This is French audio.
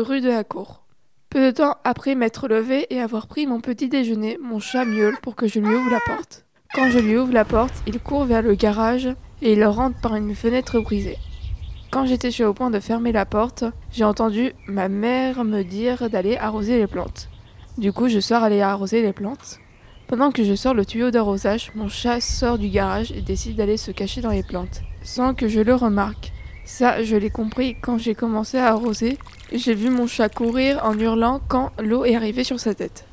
rue de la Cour. Peu de temps après m'être levé et avoir pris mon petit déjeuner, mon chat miaule pour que je lui ouvre la porte. Quand je lui ouvre la porte, il court vers le garage et il rentre par une fenêtre brisée. Quand j'étais sur le point de fermer la porte, j'ai entendu ma mère me dire d'aller arroser les plantes. Du coup, je sors aller arroser les plantes. Pendant que je sors le tuyau d'arrosage, mon chat sort du garage et décide d'aller se cacher dans les plantes, sans que je le remarque. Ça, je l'ai compris quand j'ai commencé à arroser. J'ai vu mon chat courir en hurlant quand l'eau est arrivée sur sa tête.